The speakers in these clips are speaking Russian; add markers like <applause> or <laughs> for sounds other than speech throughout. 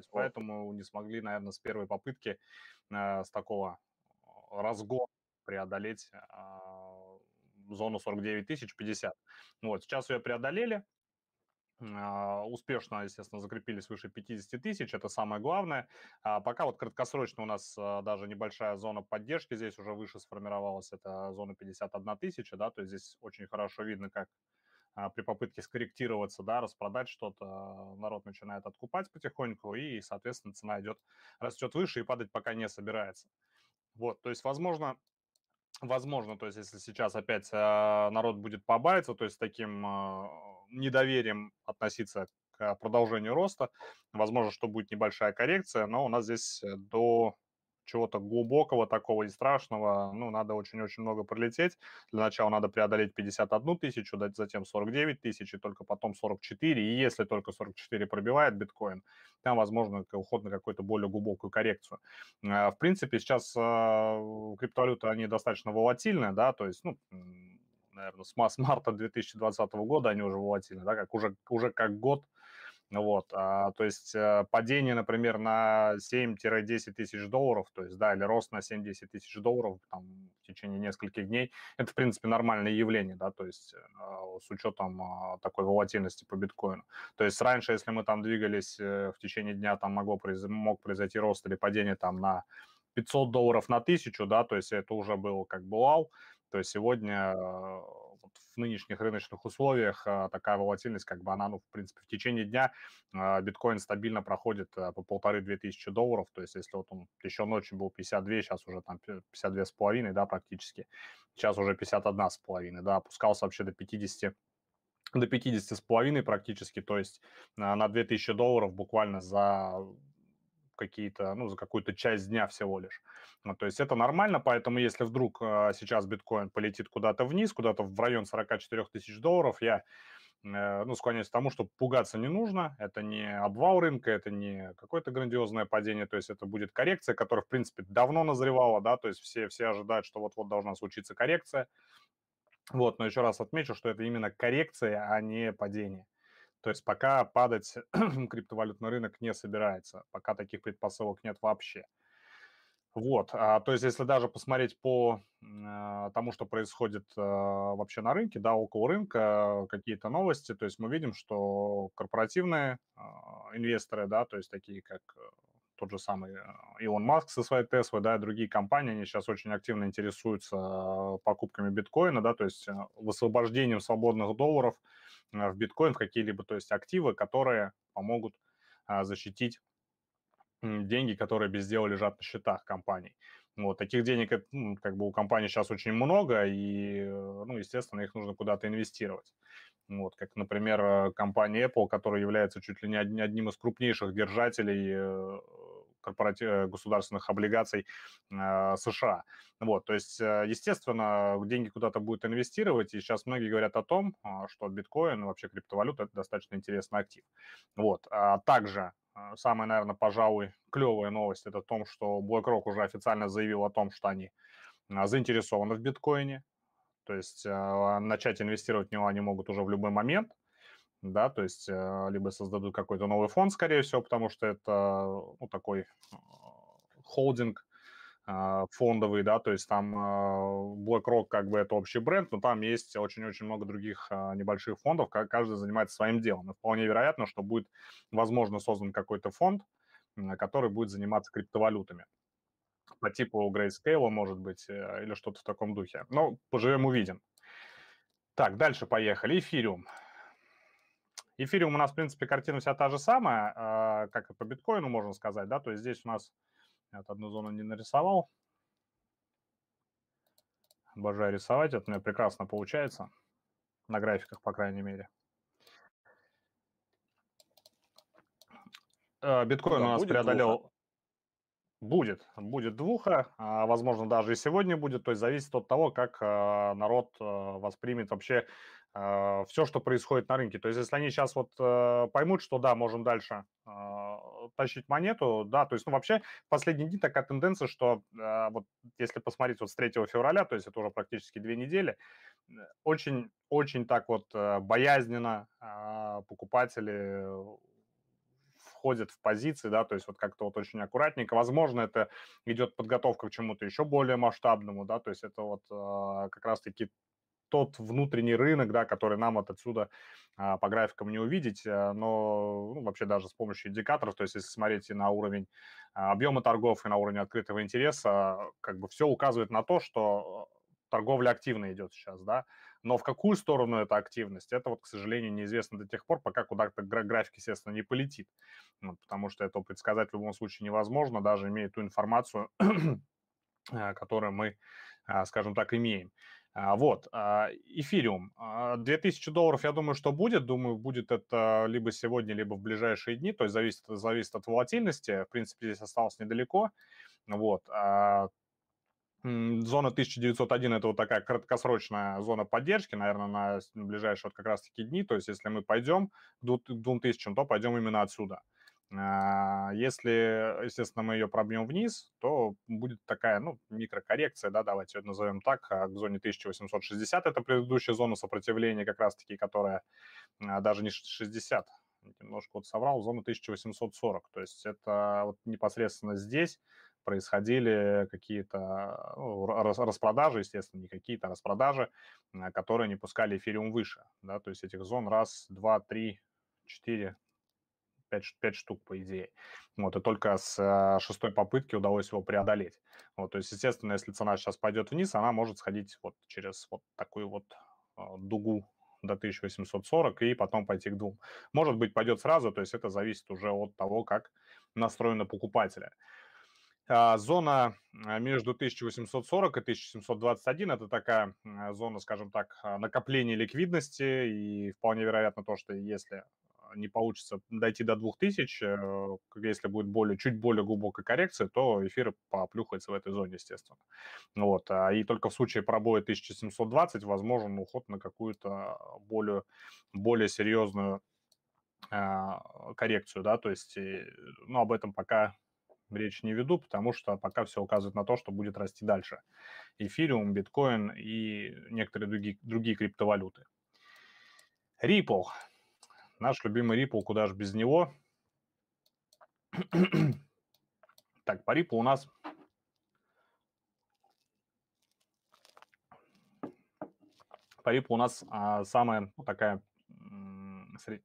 есть поэтому не смогли, наверное, с первой попытки э, с такого разгона преодолеть э, зону 49 тысяч 50. Вот, сейчас ее преодолели, а, успешно, естественно, закрепились выше 50 тысяч, это самое главное. А пока вот краткосрочно у нас а, даже небольшая зона поддержки здесь уже выше сформировалась, это зона 51 тысяча, да, то есть здесь очень хорошо видно, как при попытке скорректироваться, да, распродать что-то, народ начинает откупать потихоньку, и, соответственно, цена идет, растет выше и падать пока не собирается. Вот, то есть, возможно, возможно, то есть, если сейчас опять народ будет побаиваться, то есть, таким недоверием относиться к продолжению роста. Возможно, что будет небольшая коррекция, но у нас здесь э, до чего-то глубокого такого и страшного, ну, надо очень-очень много пролететь. Для начала надо преодолеть 51 тысячу, затем 49 тысяч, и только потом 44. И если только 44 пробивает биткоин, там, возможно, уход на какую-то более глубокую коррекцию. Э, в принципе, сейчас э, криптовалюты, они достаточно волатильны, да, то есть, ну, наверное, с, марта 2020 года они уже волатильны, да, как уже, уже как год, вот, а, то есть э, падение, например, на 7-10 тысяч долларов, то есть, да, или рост на 7-10 тысяч долларов там, в течение нескольких дней, это, в принципе, нормальное явление, да, то есть э, с учетом а, такой волатильности по биткоину. То есть раньше, если мы там двигались э, в течение дня, там могло мог произойти рост или падение там на 500 долларов на тысячу, да, то есть это уже был как бы вау, то есть сегодня э, нынешних рыночных условиях э, такая волатильность, как бы она, ну, в принципе, в течение дня э, биткоин стабильно проходит по полторы-две тысячи долларов, то есть если вот он еще ночью был 52, сейчас уже там 52 с половиной, да, практически, сейчас уже 51 с половиной, да, опускался вообще до 50 до 50 с половиной практически, то есть на 2000 долларов буквально за какие-то, ну, за какую-то часть дня всего лишь. Ну, то есть это нормально, поэтому если вдруг э, сейчас биткоин полетит куда-то вниз, куда-то в район 44 тысяч долларов, я э, ну, склоняюсь к тому, что пугаться не нужно, это не обвал рынка, это не какое-то грандиозное падение, то есть это будет коррекция, которая, в принципе, давно назревала, да, то есть все, все ожидают, что вот-вот должна случиться коррекция, вот, но еще раз отмечу, что это именно коррекция, а не падение. То есть пока падать <clears throat> криптовалютный рынок не собирается, пока таких предпосылок нет вообще. Вот, а, то есть если даже посмотреть по а, тому, что происходит а, вообще на рынке, да, около рынка, какие-то новости, то есть мы видим, что корпоративные а, инвесторы, да, то есть такие как э, тот же самый э, Илон Маск со своей Теслой, да, и другие компании, они сейчас очень активно интересуются а, покупками биткоина, да, то есть э, высвобождением свободных долларов в биткоин, в какие-либо, то есть активы, которые помогут а, защитить деньги, которые без дела лежат на счетах компаний. Вот, таких денег ну, как бы у компании сейчас очень много, и, э, ну, естественно, их нужно куда-то инвестировать. Вот, как, например, э, компания Apple, которая является чуть ли не одним из крупнейших держателей э, корпоратив, государственных облигаций э, США. Вот, то есть, естественно, деньги куда-то будут инвестировать, и сейчас многие говорят о том, что биткоин, вообще криптовалюта, это достаточно интересный актив. Вот, а также а, самая, наверное, пожалуй, клевая новость это в том, что BlackRock уже официально заявил о том, что они а, заинтересованы в биткоине, то есть а, начать инвестировать в него они могут уже в любой момент, да, то есть либо создадут какой-то новый фонд, скорее всего, потому что это ну, такой холдинг, а, фондовый, да, то есть там BlackRock как бы это общий бренд, но там есть очень-очень много других небольших фондов, каждый занимается своим делом. И вполне вероятно, что будет, возможно, создан какой-то фонд, который будет заниматься криптовалютами по типу Grayscale, может быть, э, или что-то в таком духе. Но поживем, увидим. Так, дальше поехали. Эфириум. Эфириум у нас, в принципе, картина вся та же самая, как и по биткоину, можно сказать, да, то есть здесь у нас я одну зону не нарисовал. Обожаю рисовать, это у меня прекрасно получается. На графиках, по крайней мере. Э, биткоин да, у нас преодолел... Будет, будет двуха, а, возможно, даже и сегодня будет, то есть зависит от того, как а, народ а, воспримет вообще все, что происходит на рынке. То есть если они сейчас вот а, поймут, что да, можем дальше тащить монету, да, то есть, ну, вообще, в последние дни такая тенденция, что э, вот если посмотреть вот с 3 февраля, то есть это уже практически две недели, очень, очень так вот э, боязненно э, покупатели входят в позиции, да, то есть вот как-то вот очень аккуратненько. Возможно, это идет подготовка к чему-то еще более масштабному, да, то есть это вот а, как раз-таки тот внутренний рынок, да, который нам вот отсюда а, по графикам не увидеть, а, но ну, вообще даже с помощью индикаторов, то есть если смотреть на уровень а, объема торгов и на уровень открытого интереса, как бы все указывает на то, что торговля активно идет сейчас, да, но в какую сторону эта активность, это вот, к сожалению, неизвестно до тех пор, пока куда-то график, естественно, не полетит, вот, потому что это предсказать в любом случае невозможно, даже имея ту информацию, <clears throat> которую мы, скажем так, имеем. А, вот, а, эфириум. 2000 а, долларов, я думаю, что будет. Думаю, будет это либо сегодня, либо в ближайшие дни. То есть зависит, зависит от волатильности. В принципе, здесь осталось недалеко. Вот. Зона 1901 – это вот такая краткосрочная зона поддержки, наверное, на ближайшие вот как раз-таки дни. То есть если мы пойдем к 2000, то пойдем именно отсюда. А, если, естественно, мы ее пробьем вниз, то будет такая, ну, микрокоррекция, да, давайте ее назовем так, а, к зоне 1860, это предыдущая зона сопротивления, как раз-таки, которая а, даже не 60, немножко вот соврал, зона 1840, то есть это вот непосредственно здесь происходили какие-то ну, распродажи, естественно, не какие-то распродажи, которые не пускали эфириум выше, да, то есть этих зон раз, два, три, четыре, 5, 5 штук, по идее. Вот, и только с э, шестой попытки удалось его преодолеть. Вот, то есть, естественно, если цена сейчас пойдет вниз, она может сходить вот через вот такую вот дугу до 1840 и потом пойти к двум. Может быть, пойдет сразу, то есть это зависит уже от того, как настроены покупатели. А, зона а, между 1840 и 1721 – это такая зона, скажем так, накопления ликвидности, и вполне вероятно то, что если не получится дойти до 2000, э, если будет более, чуть более глубокая коррекция, то эфир поплюхается в этой зоне, естественно. Вот. А, и только в случае пробоя 1720 возможен уход на какую-то более, более серьезную а, коррекцию, да, то есть, ну, об этом пока речь не веду, потому что пока все указывает на то, что будет расти дальше. Эфириум, биткоин и некоторые другие, другие криптовалюты. Ripple. Наш любимый Ripple, куда же без него. <clears throat> так, по Ripple у нас... По Ripple у нас а, самая ну, такая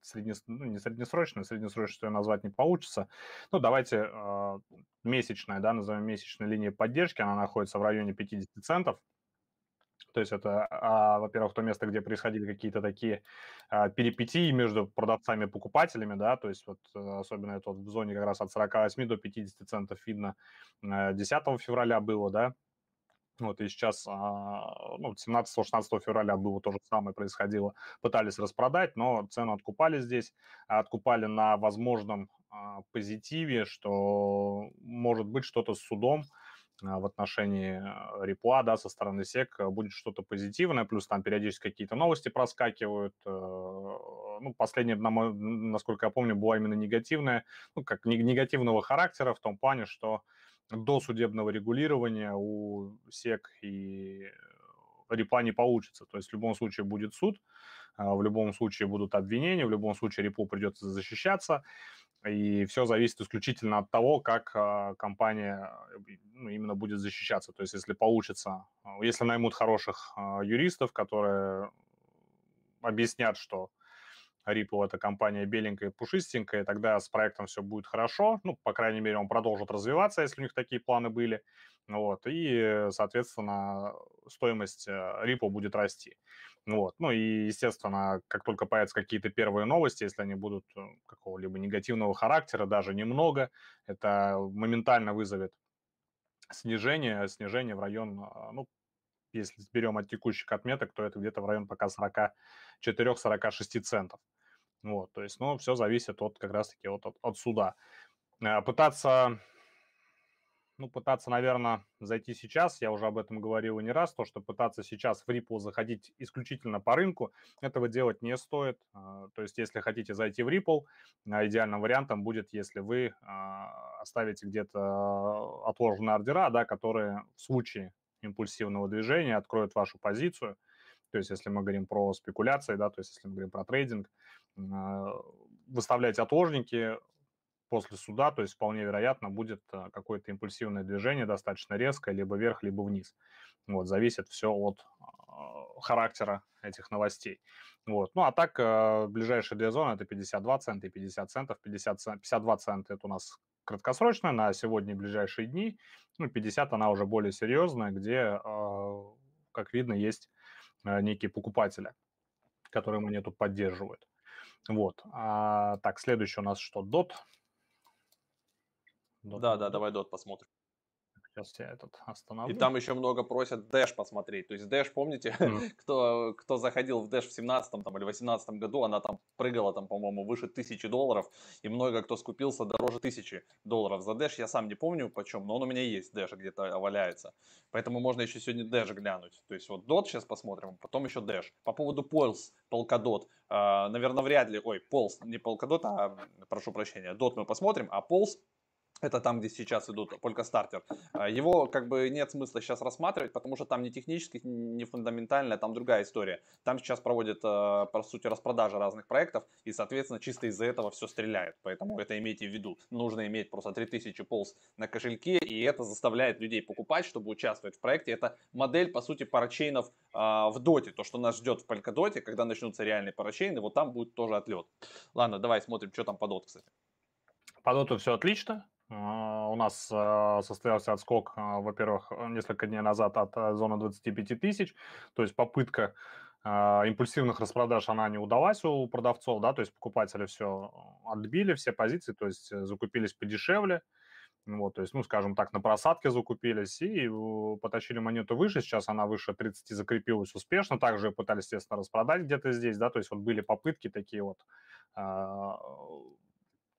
средне, ну, не среднесрочная, среднесрочную назвать не получится. Ну, давайте э, месячная, да, назовем месячная линия поддержки, она находится в районе 50 центов. То есть это, а, во-первых, то место, где происходили какие-то такие а, перипетии между продавцами и покупателями, да, то есть вот э, особенно это вот в зоне как раз от 48 до 50 центов видно 10 э, февраля было, да, вот и сейчас, а, ну, 17-16 февраля было то же самое происходило. Пытались распродать, но цену откупали здесь. Откупали на возможном а, позитиве, что может быть что-то с судом, а, в отношении Репла, да, со стороны СЕК будет что-то позитивное, плюс там периодически какие-то новости проскакивают. Э, ну, последняя, насколько я помню, была именно негативная, ну, как негативного характера в том плане, что до судебного регулирования у СЕК и Репла не получится. То есть в любом случае будет суд, в любом случае будут обвинения, в любом случае Реплу придется защищаться и все зависит исключительно от того, как а, компания ну, именно будет защищаться. То есть, если получится, а, если наймут хороших а, юристов, которые объяснят, что Ripple это компания беленькая, пушистенькая, тогда с проектом все будет хорошо. Ну, по крайней мере, он продолжит развиваться, если у них такие планы были. Вот, и, соответственно, стоимость Ripple будет расти. Вот. Ну и, естественно, как только появятся какие-то первые новости, если они будут э, какого-либо негативного характера, даже немного, это моментально вызовет снижение, снижение в район, а, ну, если берем от текущих отметок, то это где-то в район пока 44-46 центов. Вот, то есть, ну, все зависит от как раз-таки от, от, от суда. Э, пытаться ну, пытаться, наверное, зайти сейчас, я уже об этом говорил не раз, то, что пытаться сейчас в Ripple заходить исключительно по рынку, этого делать не стоит. А, то есть, если хотите зайти в Ripple, а, идеальным вариантом будет, если вы оставите где-то отложенные ордера, да, которые в случае импульсивного движения откроют вашу позицию. То есть, если мы говорим про спекуляции, да, то есть, если мы говорим про трейдинг, выставляйте отложники, после суда, то есть вполне вероятно будет э, какое-то импульсивное движение достаточно резкое, либо вверх, либо вниз. Вот, зависит все от э, характера этих новостей. Вот. Ну, а так, ближайшие две зоны – это 52 цента и 50 центов. 50, 52 цента – это у нас краткосрочная на сегодня ближайшие дни. Ну, 50 она уже более серьезная, где, как видно, есть некие покупатели, которые монету поддерживают. Вот. А, так, следующий у нас что? DOT. DOT да, да, давай DOT посмотрим. Сейчас я этот остановлю. И там еще много просят Dash посмотреть. То есть Dash, помните, mm. <laughs> кто, кто заходил в Dash в 17 там, или 18 году, она там прыгала, там, по-моему, выше тысячи долларов, и много кто скупился дороже тысячи долларов за Dash. Я сам не помню почем, но он у меня есть, Dash где-то валяется. Поэтому можно еще сегодня Dash глянуть. То есть вот DOT сейчас посмотрим, потом еще Dash. По поводу Pulse, Polkadot, э, наверное, вряд ли, ой, Pulse, не Polkadot, а, прошу прощения, DOT мы посмотрим, а Pulse это там, где сейчас идут только стартер. А, его как бы нет смысла сейчас рассматривать, потому что там не технически, не фундаментально, там другая история. Там сейчас проводят, а, по сути, распродажи разных проектов, и, соответственно, чисто из-за этого все стреляет. Поэтому это имейте в виду. Нужно иметь просто 3000 полз на кошельке, и это заставляет людей покупать, чтобы участвовать в проекте. Это модель, по сути, парачейнов э, в доте. То, что нас ждет в Polkadot, когда начнутся реальные парачейны, вот там будет тоже отлет. Ладно, давай смотрим, что там по дот, кстати. По доту все отлично. А, у нас а, состоялся отскок, а, во-первых, несколько дней назад от зоны 25 тысяч, то есть попытка импульсивных распродаж, она не удалась у продавцов, да, то есть покупатели все отбили, все позиции, то есть э, закупились подешевле, вот, то есть, ну, скажем так, на просадке закупились и потащили монету выше. Сейчас она выше 30 закрепилась успешно. Также пытались, естественно, распродать где-то здесь, да, то есть вот были попытки такие вот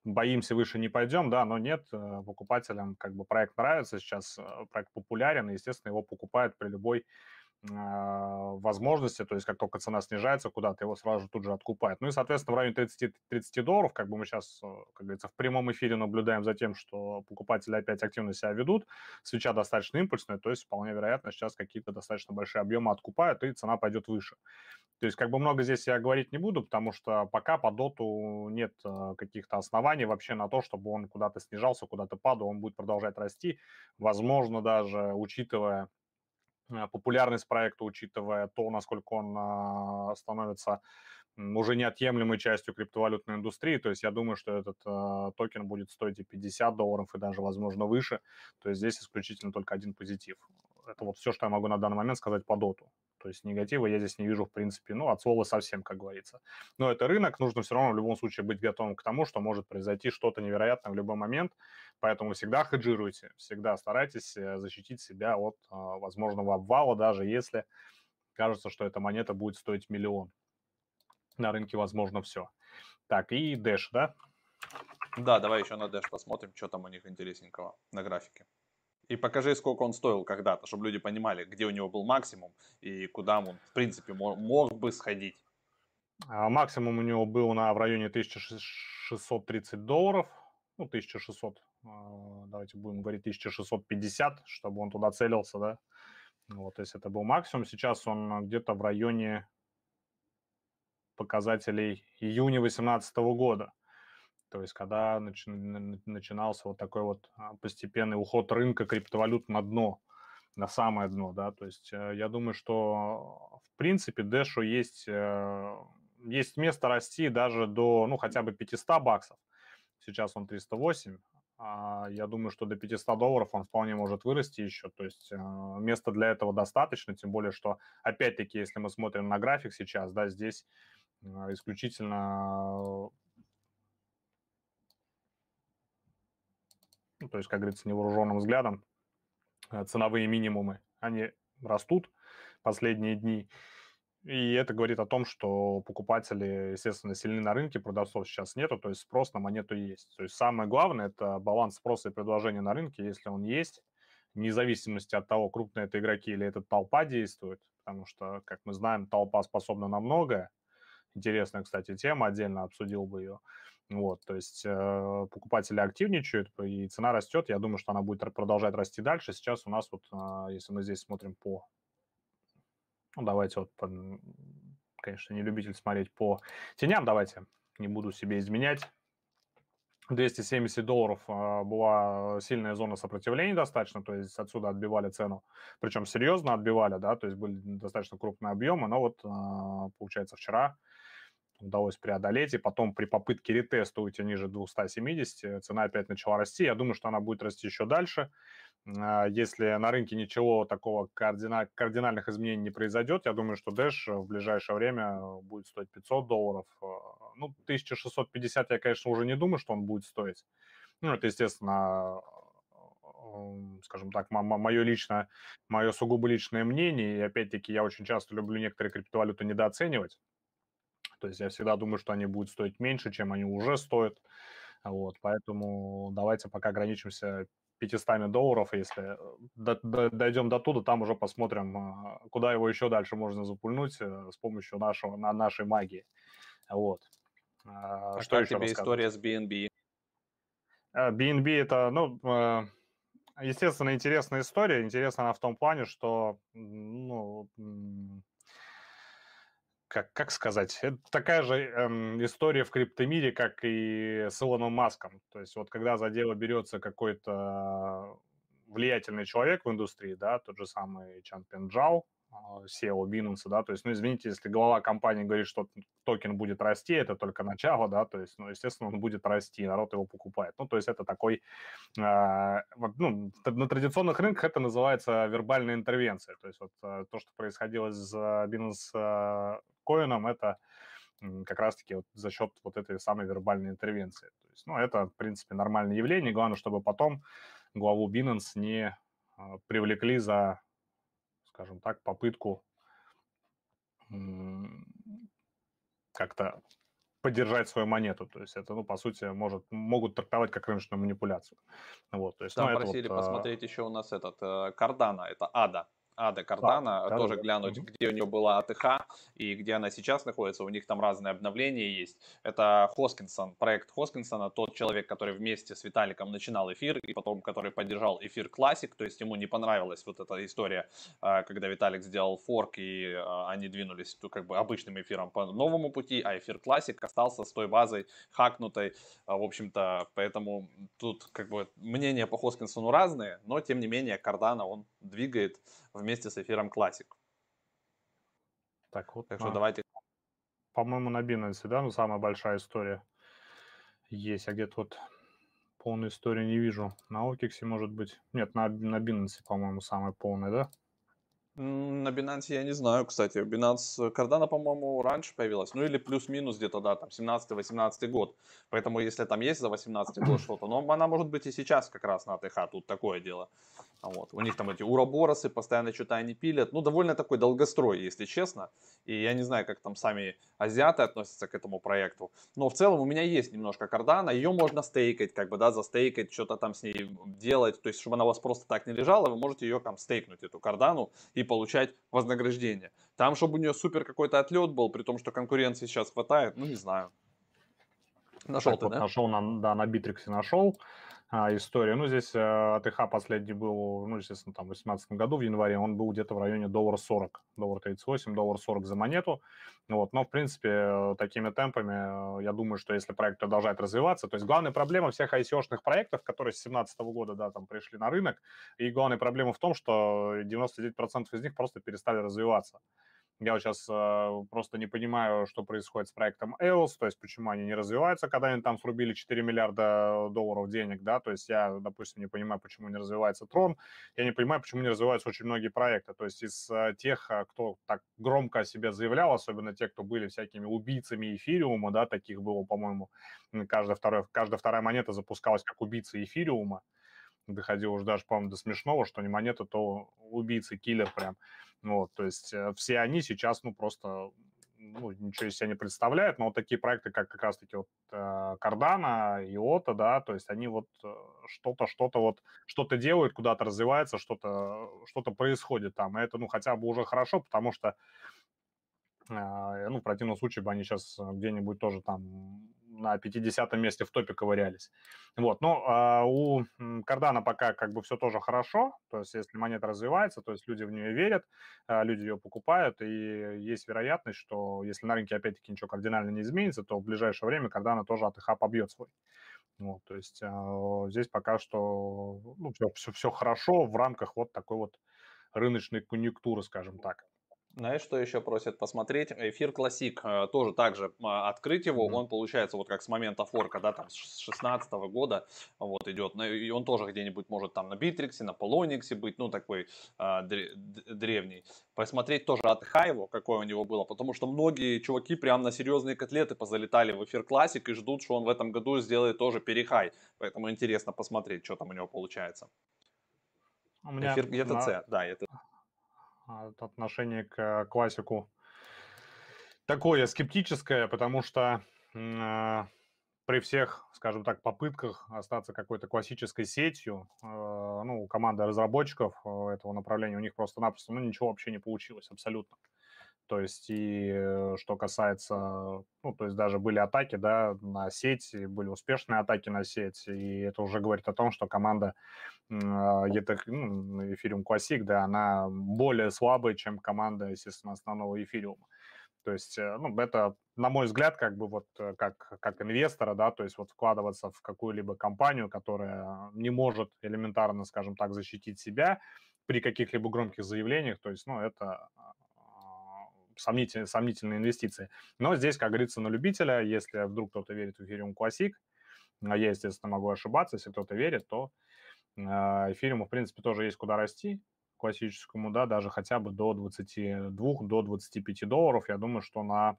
боимся, выше не пойдем, да, но нет, э, покупателям как бы проект нравится, сейчас э, проект популярен, и, естественно, его покупают при любой возможности, то есть как только цена снижается куда-то, его сразу же тут же откупают. Ну и, соответственно, в районе 30, 30 долларов, как бы мы сейчас, э, как говорится, в прямом эфире наблюдаем за тем, что покупатели опять активно себя ведут, свеча достаточно импульсная, то есть вполне вероятно сейчас какие-то достаточно большие объемы откупают, и цена пойдет выше. То есть как бы много здесь я говорить не буду, потому что пока по доту нет э, каких-то оснований вообще на то, чтобы он куда-то снижался, куда-то падал, он будет продолжать расти. Возможно, даже учитывая популярность проекта, учитывая то, насколько он а, становится уже неотъемлемой частью криптовалютной индустрии. То есть я думаю, что этот э, токен будет стоить и 50 долларов, и даже, возможно, выше. То есть здесь исключительно только один позитив. Это вот все, что я могу на данный момент сказать по доту. То есть негатива я здесь не вижу, в принципе, ну, от слова совсем, как говорится. Но это рынок, нужно все равно в любом случае быть готовым к тому, что может произойти что-то невероятное в любой момент. Поэтому всегда хеджируйте, всегда старайтесь э, защитить себя от а, возможного обвала, даже если кажется, что эта монета будет стоить миллион. На рынке возможно все. Так, и Dash, да? Да, давай еще на Dash посмотрим, что там у них интересненького на графике. И покажи, сколько он стоил когда-то, чтобы люди понимали, где у него был максимум и куда он, в принципе, мог, бы сходить. А максимум у него был на, в районе 1630 долларов. Ну, 1600, а, давайте будем говорить 1650, чтобы он туда целился, да. Вот, то есть это был максимум. Сейчас он где-то в районе показателей июня 2018 года. То есть, когда начи- начинался вот такой вот а, постепенный уход рынка криптовалют на дно, на самое дно, да, то есть э, я думаю, что в принципе Дэшу есть, э, есть место расти даже до, ну, хотя бы 500 баксов. Сейчас он 308, а я думаю, что до 500 долларов он вполне может вырасти еще, то есть э, места для этого достаточно, тем более, что, опять-таки, если мы смотрим на график сейчас, да, здесь исключительно то есть, как говорится, невооруженным взглядом, э, ценовые минимумы, они растут последние дни. И это говорит о том, что покупатели, естественно, сильны на рынке, продавцов сейчас нету, то есть спрос на монету есть. То есть самое главное – это баланс спроса и предложения на рынке, если он есть, вне зависимости от того, крупные это игроки или это толпа действует, потому что, как мы знаем, толпа способна на многое. Интересная, кстати, тема, отдельно обсудил бы ее. Вот, то есть э, покупатели активничают, и цена растет. Я думаю, что она будет продолжать расти дальше. Сейчас у нас вот, э, если мы здесь смотрим по... Ну, давайте вот, по, конечно, не любитель смотреть по теням, давайте, не буду себе изменять. 270 долларов а, была сильная зона сопротивления достаточно, то есть отсюда отбивали цену, причем серьезно отбивали, да, то есть были достаточно крупные объемы, но вот, а, получается, вчера удалось преодолеть, и потом при попытке ретеста уйти ниже 270, цена опять начала расти, я думаю, что она будет расти еще дальше, а, если на рынке ничего такого кардина... кардинальных изменений не произойдет, я думаю, что Dash в ближайшее время будет стоить 500 долларов. А, ну, 1650 я, конечно, уже не думаю, что он будет стоить. Ну, это, естественно, скажем так, мое личное, мое сугубо личное мнение. И опять-таки я очень часто люблю некоторые криптовалюты недооценивать. То есть я всегда думаю, что они будут стоить меньше, чем они уже стоят. Вот, поэтому давайте пока ограничимся 500 долларов, если э, дойдем до туда, там уже посмотрим, а, куда его еще дальше можно запульнуть э, с помощью нашего, на нашей магии. Вот. А, а что как еще тебе история с BNB? BNB это, ну, естественно, интересная история. Интересна она в том плане, что, ну, как, как сказать, это такая же эм, история в криптомире, как и с Илоном Маском. То есть вот когда за дело берется какой-то влиятельный человек в индустрии, да, тот же самый Чан Пенджао, SEO Binance, да, то есть, ну, извините, если глава компании говорит, что токен будет расти, это только начало, да, то есть, ну, естественно, он будет расти, народ его покупает. Ну, то есть это такой, э, ну, на традиционных рынках это называется вербальная интервенция, то есть вот э, то, что происходило с Binance э, коином, это как раз-таки вот за счет вот этой самой вербальной интервенции. То есть, ну, это, в принципе, нормальное явление, главное, чтобы потом главу Binance не привлекли за скажем так, попытку как-то поддержать свою монету. То есть это, ну, по сути, может, могут трактовать как рыночную манипуляцию. Вот, то есть, Там ну, просили вот, а посмотреть еще у нас этот Кардана, э, это Ада. Ада Кардана, да, тоже да, глянуть, да. где у нее была АТХ и где она сейчас находится. У них там разные обновления есть. Это Хоскинсон, проект Хоскинсона, тот человек, который вместе с Виталиком начинал эфир и потом, который поддержал эфир Классик. То есть ему не понравилась вот эта история, а, когда Виталик сделал форк и а, они двинулись как бы обычным эфиром по новому пути, а эфир Классик остался с той базой хакнутой. А, в общем-то, поэтому тут как бы мнения по Хоскинсону разные, но тем не менее Кардана он двигает вместе с эфиром Classic. Так вот. Так что давайте. По-моему, на Binance, да, ну самая большая история есть. А где-то вот полную историю не вижу. На OKX, может быть. Нет, на, на Binance, по-моему, самая полная, да? На Binance я не знаю, кстати. Binance Cardano, по-моему, раньше появилась. Ну или плюс-минус где-то, да, там 17-18 год. Поэтому если там есть за 18 год что-то, но она может быть и сейчас как раз на АТХ, тут такое дело. Вот. У них там эти уроборосы постоянно что-то они пилят. Ну, довольно такой долгострой, если честно. И я не знаю, как там сами азиаты относятся к этому проекту. Но в целом у меня есть немножко кардана. Ее можно стейкать, как бы, да, застейкать, что-то там с ней делать. То есть, чтобы она у вас просто так не лежала, вы можете ее там стейкнуть, эту кардану, и получать вознаграждение. Там, чтобы у нее супер какой-то отлет был, при том, что конкуренции сейчас хватает, ну, не знаю. Нашел так, ты, вот да? Нашел, на, да, на Битриксе нашел а, история. Ну, здесь а, э, АТХ последний был, ну, естественно, там в 2018 году, в январе, он был где-то в районе доллара 40, доллар 38, доллар 40 за монету. Вот, но, в принципе, такими темпами, э, я думаю, что если проект продолжает развиваться, то есть главная проблема всех ICO-шных проектов, которые с 2017 года, да, там пришли на рынок, и главная проблема в том, что 99% из них просто перестали развиваться. Я вот сейчас э, просто не понимаю, что происходит с проектом EOS, то есть почему они не развиваются, когда они там срубили 4 миллиарда долларов денег, да, то есть я, допустим, не понимаю, почему не развивается Трон, я не понимаю, почему не развиваются очень многие проекты, то есть из э, тех, э, кто так громко о себе заявлял, особенно те, кто были всякими убийцами эфириума, да, таких было, по-моему, каждая вторая, каждая вторая монета запускалась как убийца эфириума, доходило уже даже, по-моему, до смешного, что не монета, то убийца, киллер прям. Вот, то есть э, все они сейчас, ну, просто ну, ничего из себя не представляют, но вот такие проекты, как как раз-таки вот э, Cardano, IOTA, да, то есть они вот э, что-то, что-то вот, что-то делают, куда-то развивается, что-то, что-то происходит там, и это, ну, хотя бы уже хорошо, потому что, э, ну, в противном случае бы они сейчас где-нибудь тоже там на 50 месте в топе ковырялись. Вот, но а, у Кардана пока как бы все тоже хорошо, то есть если монета развивается, то есть люди в нее верят, а, люди ее покупают, и есть вероятность, что если на рынке опять-таки ничего кардинально не изменится, то в ближайшее время Кардана тоже АТХ побьет свой. Вот, то есть э, здесь пока что ну, все, все, все хорошо в рамках вот такой вот рыночной конъюнктуры, скажем так. Знаешь, что еще просят посмотреть? Эфир Классик, э, тоже также а, открыть его, mm-hmm. он получается вот как с момента форка, да, там с 16 года вот идет, ну, и он тоже где-нибудь может там на Bittrex е, на Poloniex е быть, ну такой а, древний. Посмотреть тоже от его, какое у него было, потому что многие чуваки прям на серьезные котлеты позалетали в эфир Классик и ждут, что он в этом году сделает тоже перехай, поэтому интересно посмотреть, что там у него получается. У меня эфир ETC, на... да, это отношение к классику такое скептическое, потому что э, при всех, скажем так, попытках остаться какой-то классической сетью, э, ну, у команды разработчиков э, этого направления у них просто-напросто, ну, ничего вообще не получилось абсолютно. То есть и э, что касается, ну, то есть даже были атаки, да, на сеть, были успешные атаки на сеть, и это уже говорит о том, что команда это, ну, Ethereum Classic, да, она более слабая, чем команда, естественно, основного Ethereum. То есть, э, ну, это, на мой взгляд, как бы вот э, как, как инвестора, да, то есть вот вкладываться в какую-либо компанию, которая не может элементарно, скажем так, защитить себя при каких-либо громких заявлениях, то есть, ну, это сомнительные, сомнительные инвестиции. Но здесь, как говорится, на любителя, если вдруг кто-то верит в Ethereum Classic, а я, естественно, могу ошибаться, если кто-то верит, то эфириуму, в принципе, тоже есть куда расти, классическому, да, даже хотя бы до 22, до 25 долларов. Я думаю, что на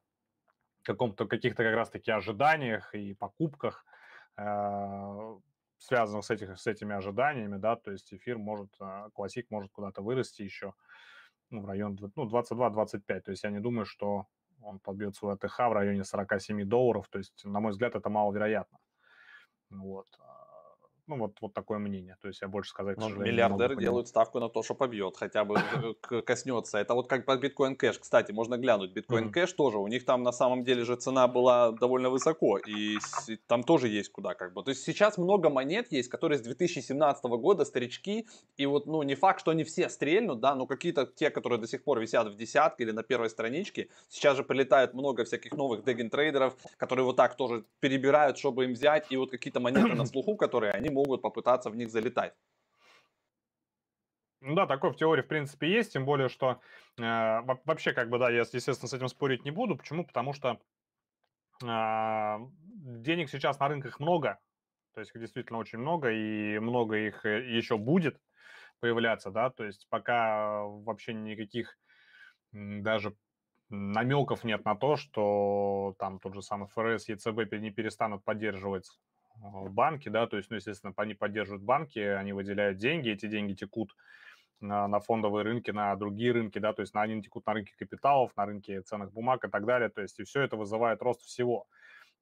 каком-то каких-то как раз-таки ожиданиях и покупках, э, связанных с, этих, с этими ожиданиями, да, то есть эфир может, классик может куда-то вырасти еще, ну, в район ну, 22-25. То есть я не думаю, что он подбьет свой АТХ в районе 47 долларов. То есть, на мой взгляд, это маловероятно. Вот. Ну, вот, вот такое мнение. То есть я больше сказать, ну, Миллиардеры делают ставку на то, что побьет, хотя бы коснется. Это вот как под биткоин кэш. Кстати, можно глянуть. Биткоин кэш тоже. У них там на самом деле же цена была довольно высоко. И там тоже есть куда как бы. То есть сейчас много монет есть, которые с 2017 года старички. И вот, ну, не факт, что они все стрельнут, да, но какие-то те, которые до сих пор висят в десятке или на первой страничке. Сейчас же прилетает много всяких новых деген трейдеров, которые вот так тоже перебирают, чтобы им взять. И вот какие-то монеты на слуху, которые они могут попытаться в них залетать. Ну да, такое в теории, в принципе, есть, тем более, что э, вообще, как бы, да, я, естественно, с этим спорить не буду. Почему? Потому что э, денег сейчас на рынках много, то есть их действительно очень много, и много их э, еще будет появляться, да, то есть пока вообще никаких даже намеков нет на то, что там тот же самый ФРС, ЕЦБ не перестанут поддерживать банки, да, то есть, ну, естественно, они поддерживают банки, они выделяют деньги, эти деньги текут на, на фондовые рынки, на другие рынки, да, то есть на, они текут на рынке капиталов, на рынке ценных бумаг и так далее, то есть и все это вызывает рост всего.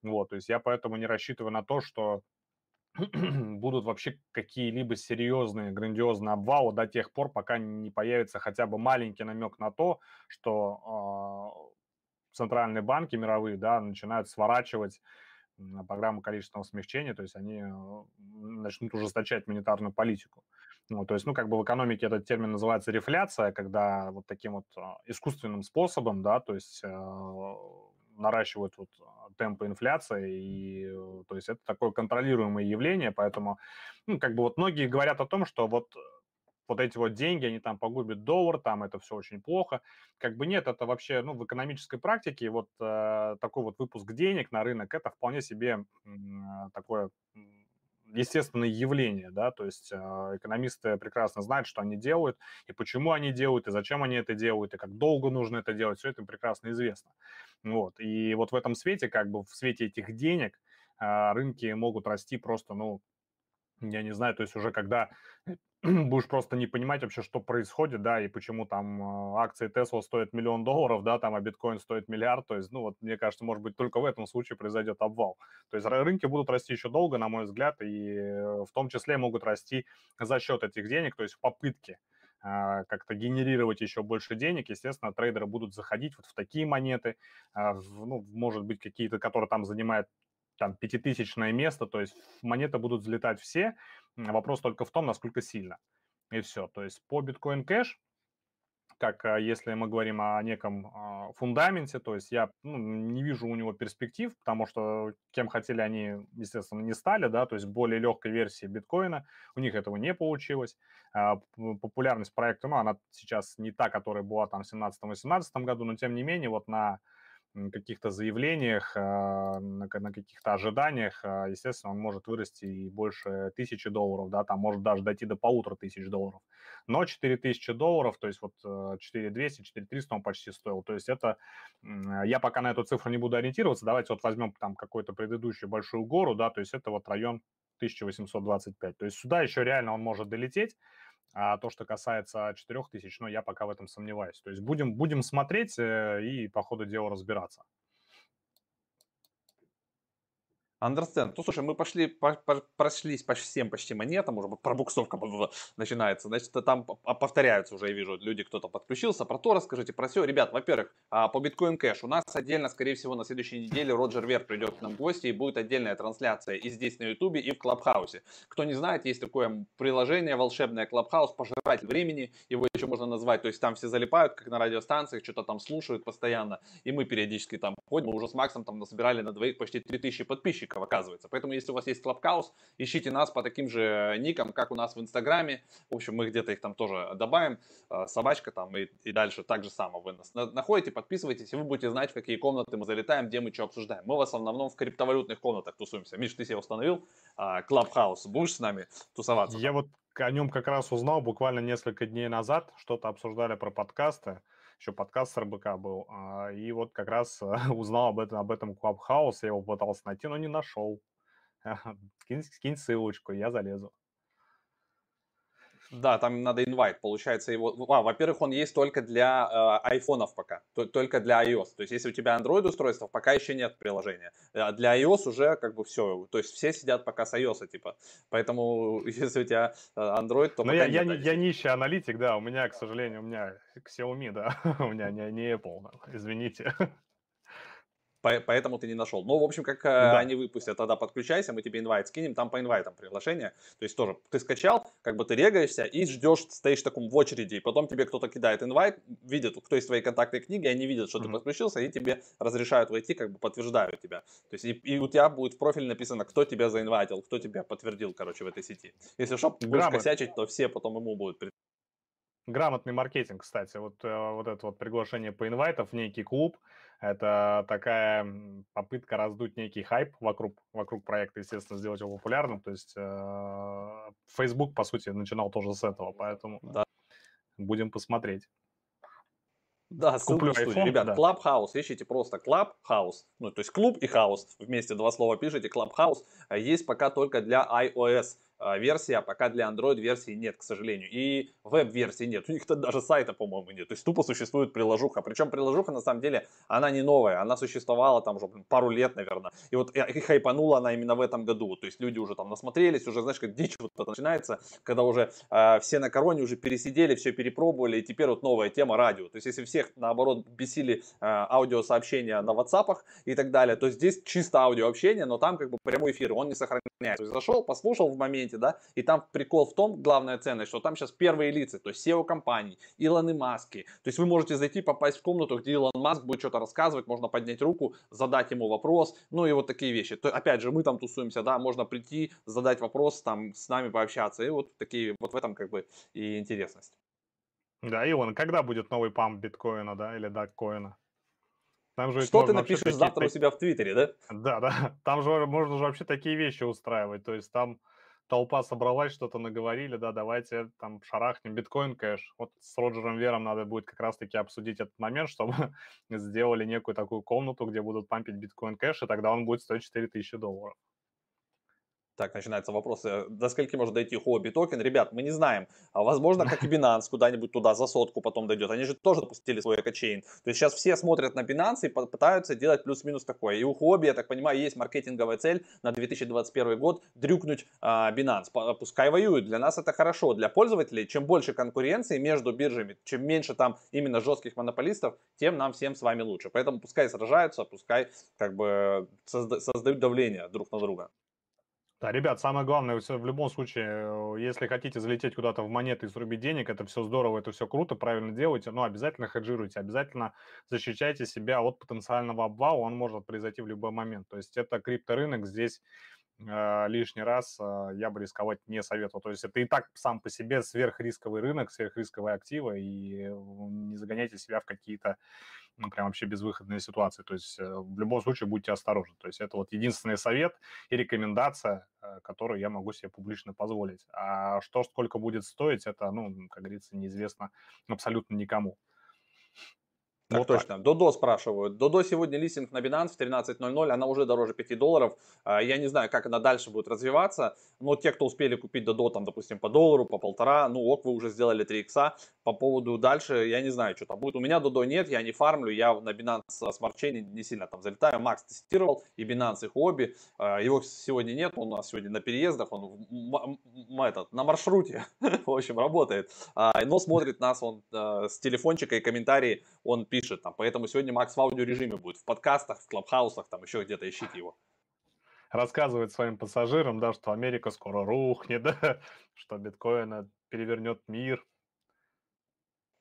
Вот, то есть я поэтому не рассчитываю на то, что <clears throat> будут вообще какие-либо серьезные, грандиозные обвалы до тех пор, пока не появится хотя бы маленький намек на то, что э, центральные банки мировые, да, начинают сворачивать программу количественного смягчения, то есть они э, начнут ужесточать монетарную политику. Ну, то есть, ну, как бы в экономике этот термин называется рефляция, когда вот таким вот а, искусственным способом, да, то есть э, наращивают вот темпы инфляции, и, э, то есть это такое контролируемое явление, поэтому, ну, как бы вот многие говорят о том, что вот вот эти вот деньги, они там погубят доллар, там это все очень плохо. Как бы нет, это вообще, ну, в экономической практике вот э, такой вот выпуск денег на рынок, это вполне себе э, такое естественное явление, да, то есть э, экономисты прекрасно знают, что они делают, и почему они делают, и зачем они это делают, и как долго нужно это делать, все это им прекрасно известно. Вот, и вот в этом свете, как бы в свете этих денег, э, рынки могут расти просто, ну, я не знаю, то есть уже когда <clears throat> будешь просто не понимать вообще, что происходит, да, и почему там а, акции Tesla стоят миллион долларов, да, там, а биткоин стоит миллиард, то есть, ну, вот, мне кажется, может быть, только в этом случае произойдет обвал. То есть рынки будут расти еще долго, на мой взгляд, и в том числе могут расти за счет этих денег, то есть в попытке а, как-то генерировать еще больше денег, естественно, трейдеры будут заходить вот в такие монеты, а, ну, может быть, какие-то, которые там занимают там пятитысячное место, то есть монеты будут взлетать все, вопрос только в том, насколько сильно. И все. То есть по биткоин кэш как а, если мы говорим о неком а, фундаменте, то есть я ну, не вижу у него перспектив, потому что кем хотели они, естественно, не стали, да, то есть более легкой версии биткоина, у них этого не получилось. А, популярность проекта, ну, она сейчас не та, которая была там в 2017-2018 году, но тем не менее вот на каких-то заявлениях, на, на каких-то ожиданиях, естественно, он может вырасти и больше тысячи долларов, да, там может даже дойти до полутора тысяч долларов но 4000 долларов, то есть вот 4200, э, 4300 он почти стоил. То есть это, я пока на эту цифру не буду ориентироваться, давайте вот возьмем там какую-то предыдущую большую гору, да, то есть это вот район 1825. То есть сюда еще реально он может долететь, а то, что касается 4000, ну, я пока в этом сомневаюсь. То есть будем, будем смотреть э, и по ходу дела разбираться. Understand. Ну, слушай, мы пошли, по, по, прошлись по всем почти монетам, уже пробуксовка начинается. Значит, там повторяются уже, я вижу, люди, кто-то подключился. Про то расскажите, про все. Ребят, во-первых, а, по Bitcoin Cash у нас отдельно, скорее всего, на следующей неделе Роджер Вер придет к нам в гости и будет отдельная трансляция и здесь на Ютубе, и в Клабхаусе. Кто не знает, есть такое приложение волшебное Клабхаус, пожиратель времени, его еще можно назвать. То есть там все залипают, как на радиостанциях, что-то там слушают постоянно. И мы периодически там ходим. Мы уже с Максом там насобирали на двоих почти 3000 подписчиков подписчиков, оказывается. Поэтому, если у вас есть Clubhouse, ищите нас по таким же никам, как у нас в Инстаграме. В общем, мы где-то их там тоже добавим. Э, собачка там и, и дальше так же само вы нас находите, подписывайтесь, и вы будете знать, в какие комнаты мы залетаем, где мы что обсуждаем. Мы в основном в криптовалютных комнатах тусуемся. Миш, ты себе установил а, Clubhouse. Будешь с нами тусоваться? Я вот о нем как раз узнал буквально несколько дней назад. Что-то обсуждали про подкасты еще подкаст с РБК был, а, и вот как раз <laughs> узнал об этом, об этом Clubhouse, я его пытался найти, но не нашел. <laughs> Скинь, скинь ссылочку, я залезу. Да, там надо инвайт, получается его. А, во-первых, он есть только для э, айфонов пока, только для iOS. То есть, если у тебя Android устройство, пока еще нет приложения. А для iOS уже как бы все. То есть все сидят пока с iOS, типа. Поэтому, <laughs> если у тебя э, Android, то. Но я, я, не, я нищий аналитик, да. У меня, к сожалению, у меня Xiaomi, да. <laughs> у меня не, не Apple, извините <laughs> поэтому ты не нашел. Ну, в общем, как э, да. они выпустят, тогда подключайся, мы тебе инвайт скинем, там по инвайтам приглашение. То есть тоже ты скачал, как бы ты регаешься и ждешь, стоишь таком в очереди, и потом тебе кто-то кидает инвайт, видит, кто есть твои контактные книги, они видят, что mm-hmm. ты подключился, и тебе разрешают войти, как бы подтверждают тебя. То есть и, и у тебя будет в профиле написано, кто тебя заинвайтил, кто тебя подтвердил, короче, в этой сети. Если что, будешь косячить, то все потом ему будут Грамотный маркетинг, кстати, вот, э, вот это вот приглашение по инвайтов в некий клуб, это такая попытка раздуть некий хайп вокруг, вокруг проекта, естественно, сделать его популярным. То есть э, Facebook, по сути, начинал тоже с этого, поэтому да. будем посмотреть. Да, ссылку Куплю в студию. Ребят, да. Clubhouse, ищите просто Clubhouse, ну, то есть club и house, вместе два слова пишите, Clubhouse, а есть пока только для iOS. А, версия, пока для Android версии нет, к сожалению. И веб-версии нет. У них то даже сайта, по-моему, нет. То есть тупо существует приложуха. Причем приложуха, на самом деле, она не новая. Она существовала там уже пару лет, наверное. И вот и хайпанула она именно в этом году. То есть люди уже там насмотрелись, уже, знаешь, как дичь вот это начинается, когда уже э, все на короне уже пересидели, все перепробовали, и теперь вот новая тема радио. То есть если всех, наоборот, бесили э, аудиосообщения на WhatsApp и так далее, то здесь чисто аудиообщение, но там как бы прямой эфир, он не сохраняется. То есть зашел, послушал в моменте, моменте, да, и там прикол в том, главная ценность, что там сейчас первые лица, то есть SEO компаний, Илоны Маски, то есть вы можете зайти, попасть в комнату, где Илон Маск будет что-то рассказывать, можно поднять руку, задать ему вопрос, ну и вот такие вещи. То, опять же, мы там тусуемся, да, можно прийти, задать вопрос, там с нами пообщаться, и вот такие, вот в этом как бы и интересность. Да, Илон, когда будет новый памп биткоина, да, или даккоина? Там же Что ты напишешь такие... завтра у себя в Твиттере, да? Да, да. Там же можно же вообще такие вещи устраивать. То есть там толпа собралась, что-то наговорили, да, давайте там шарахнем биткоин кэш. Вот с Роджером Вером надо будет как раз-таки обсудить этот момент, <laughs> чтобы сделали некую такую комнату, где будут пампить биткоин кэш, и тогда он будет стоить 4000 долларов. Так, начинаются вопросы. До скольки может дойти хобби токен? Ребят, мы не знаем. А возможно, как и Binance, куда-нибудь туда за сотку потом дойдет. Они же тоже запустили свой экочейн. То есть сейчас все смотрят на Binance и пытаются делать плюс-минус такое. И у хобби, я так понимаю, есть маркетинговая цель на 2021 год дрюкнуть а, Binance. Пускай воюют. Для нас это хорошо. Для пользователей, чем больше конкуренции между биржами, чем меньше там именно жестких монополистов, тем нам всем с вами лучше. Поэтому пускай сражаются, пускай как бы создают давление друг на друга. Да, ребят, самое главное, в любом случае, э, если хотите залететь куда-то в монеты и срубить денег, это все здорово, это все круто, правильно делаете, но обязательно хеджируйте, обязательно защищайте себя от потенциального обвала, он может произойти в любой момент. То есть это крипторынок, здесь э, лишний раз э, я бы рисковать не советовал. То есть это и так сам по себе сверхрисковый рынок, сверхрисковые активы, и не загоняйте себя в какие-то ну, прям вообще безвыходная ситуация. То есть э, в любом случае будьте осторожны. То есть это вот единственный совет и рекомендация, э, которую я могу себе публично позволить. А что, сколько будет стоить, это, ну, как говорится, неизвестно абсолютно никому. Так вот точно. Так. Додо спрашивают. Додо сегодня листинг на Binance в 13.00, она уже дороже 5 долларов. А, я не знаю, как она дальше будет развиваться, но те, кто успели купить Додо, там, допустим, по доллару, по полтора, ну ок, вы уже сделали 3 икса. По поводу дальше, я не знаю, что там будет. У меня Додо нет, я не фармлю, я на Binance Smart Chain не сильно там залетаю. Макс тестировал, и Binance их обе. А, его сегодня нет, он у нас сегодня на переездах, он этот, на маршруте, <laughs> в общем, работает. А, но смотрит нас он с телефончика и комментарии он пишет там. Поэтому сегодня Макс в аудиорежиме будет, в подкастах, в клабхаусах, там еще где-то ищите его. Рассказывает своим пассажирам, да, что Америка скоро рухнет, да, <laughs> что биткоин перевернет мир.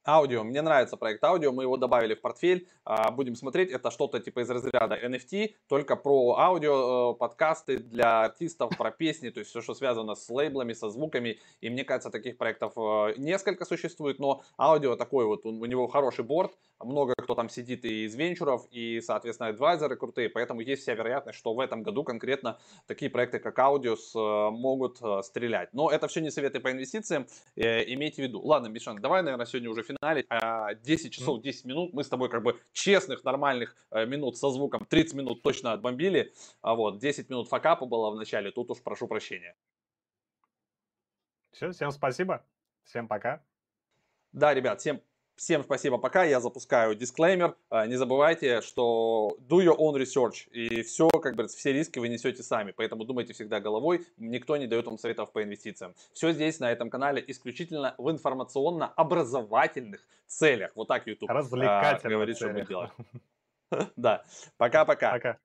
Аудио. Мне нравится проект аудио. Мы его добавили в портфель. А, будем смотреть. Это что-то типа из разряда NFT, только про аудио, э, подкасты для артистов, про песни, то есть все, что связано с лейблами, со звуками. И мне кажется, таких проектов э, несколько существует, но аудио такой вот, у него хороший борт, много кто там сидит и из венчуров, и, соответственно, адвайзеры крутые, поэтому есть вся вероятность, что в этом году конкретно такие проекты, как Audios, э, могут стрелять. Но это все не советы по инвестициям, имейте в виду. Ладно, Мишан, давай, наверное, сегодня уже финале. 10 часов, 10 минут, мы с тобой как бы честных, нормальных минут со звуком, 30 минут точно отбомбили, а вот 10 минут факапа было в начале, тут уж прошу прощения. Все, всем спасибо, всем пока. Да, ребят, всем Всем спасибо, пока. Я запускаю дисклеймер. А, не забывайте, что do your own research. И все, как говорится, все риски вы несете сами. Поэтому думайте всегда головой. Никто не дает вам советов по инвестициям. Все здесь, на этом канале, исключительно в информационно-образовательных целях. Вот так YouTube а, говорит, что мы делаем. <laughs> Да. Пока-пока. Пока.